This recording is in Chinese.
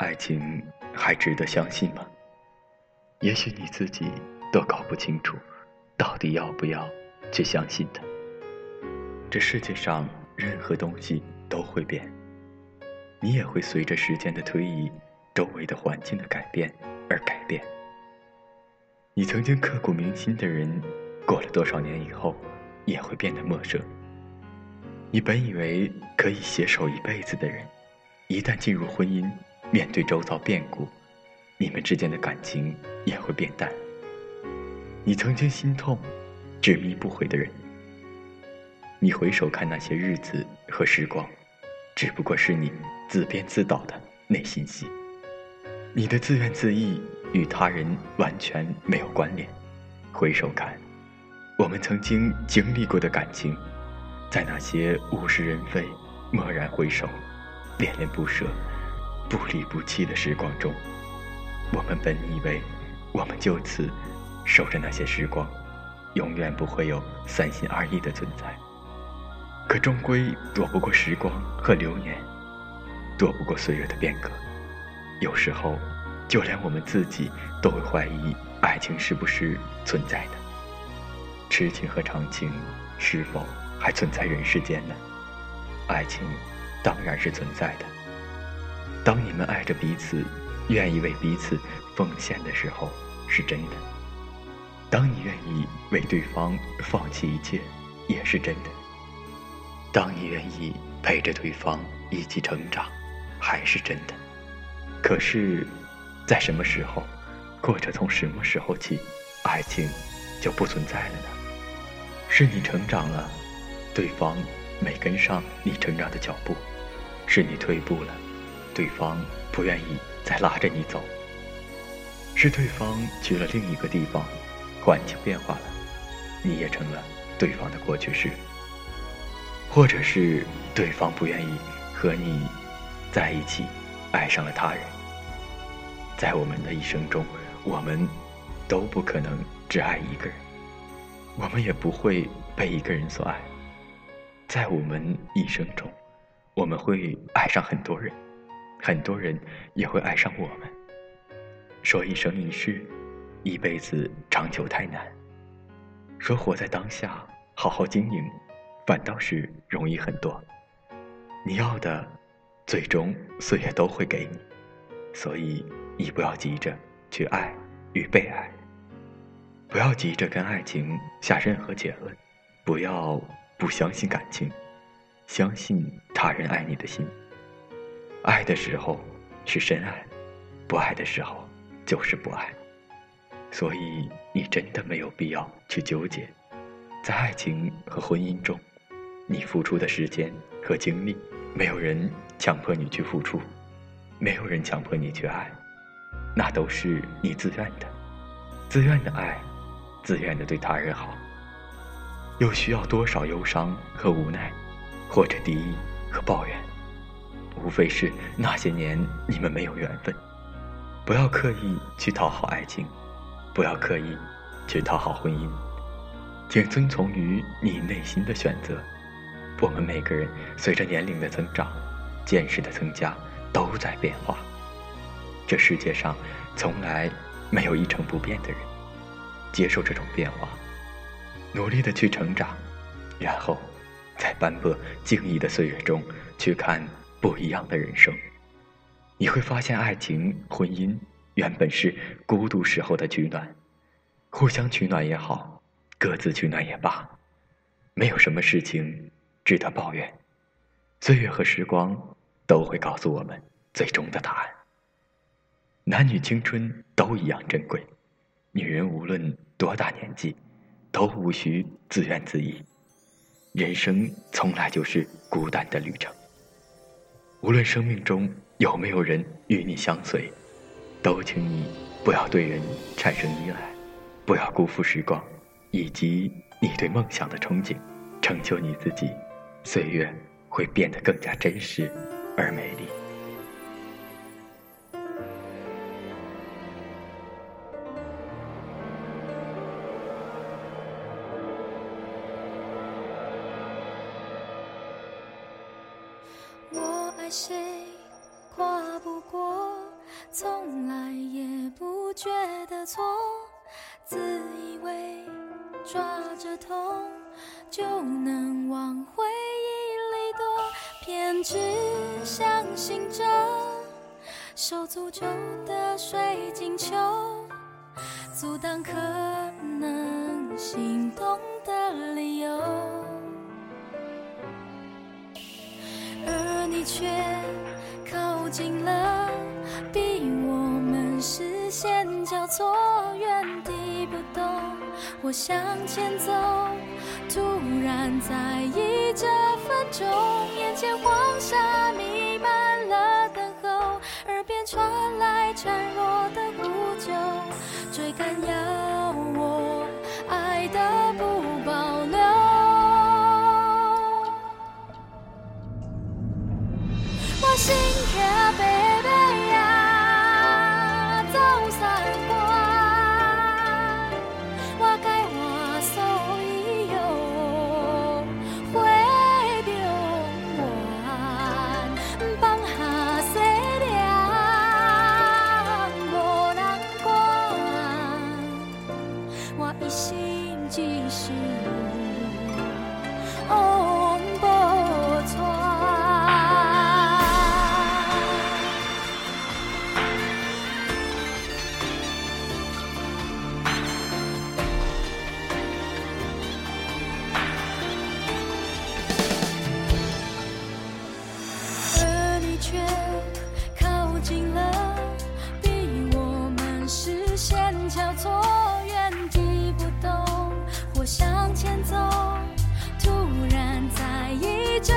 爱情还值得相信吗？也许你自己都搞不清楚，到底要不要去相信它。这世界上任何东西都会变，你也会随着时间的推移、周围的环境的改变而改变。你曾经刻骨铭心的人，过了多少年以后，也会变得陌生。你本以为可以携手一辈子的人，一旦进入婚姻，面对周遭变故，你们之间的感情也会变淡。你曾经心痛、执迷不悔的人，你回首看那些日子和时光，只不过是你自编自导的内心戏。你的自怨自艾与他人完全没有关联。回首看，我们曾经经历过的感情，在那些物是人非、蓦然回首、恋恋不舍、不离不弃的时光中，我们本以为我们就此守着那些时光，永远不会有三心二意的存在。可终归躲不过时光和流年，躲不过岁月的变革。有时候，就连我们自己都会怀疑爱情是不是存在的。痴情和长情是否还存在人世间呢？爱情当然是存在的。当你们爱着彼此，愿意为彼此奉献的时候，是真的；当你愿意为对方放弃一切，也是真的；当你愿意陪着对方一起成长，还是真的。可是，在什么时候，或者从什么时候起，爱情就不存在了呢？是你成长了，对方没跟上你成长的脚步；是你退步了，对方不愿意再拉着你走；是对方去了另一个地方，环境变化了，你也成了对方的过去式；或者是对方不愿意和你在一起。爱上了他人，在我们的一生中，我们都不可能只爱一个人，我们也不会被一个人所爱。在我们一生中，我们会爱上很多人，很多人也会爱上我们。说一生一世，一辈子长久太难；说活在当下，好好经营，反倒是容易很多。你要的。最终，岁月都会给你，所以你不要急着去爱与被爱，不要急着跟爱情下任何结论，不要不相信感情，相信他人爱你的心。爱的时候是深爱，不爱的时候就是不爱。所以你真的没有必要去纠结，在爱情和婚姻中，你付出的时间和精力。没有人强迫你去付出，没有人强迫你去爱，那都是你自愿的，自愿的爱，自愿的对他人好。又需要多少忧伤和无奈，或者敌意和抱怨？无非是那些年你们没有缘分。不要刻意去讨好爱情，不要刻意去讨好婚姻，请遵从于你内心的选择。我们每个人随着年龄的增长，见识的增加，都在变化。这世界上从来没有一成不变的人。接受这种变化，努力的去成长，然后在斑驳静谧的岁月中去看不一样的人生。你会发现，爱情、婚姻原本是孤独时候的取暖，互相取暖也好，各自取暖也罢，没有什么事情。值得抱怨，岁月和时光都会告诉我们最终的答案。男女青春都一样珍贵，女人无论多大年纪，都无需自怨自艾。人生从来就是孤单的旅程。无论生命中有没有人与你相随，都请你不要对人产生依赖，不要辜负时光以及你对梦想的憧憬，成就你自己。岁月会变得更加真实而美丽。谁，跨不过。从来也不觉得错，自以为抓着痛就能往回忆里躲，偏执相信着手诅咒的水晶球，阻挡可能心动你却靠近了。逼我们视线交错，原地不动，或向前走。突然在意这分钟，眼前黄沙弥漫了等候，耳边传来孱弱的呼救，追赶要我心前走突然在意这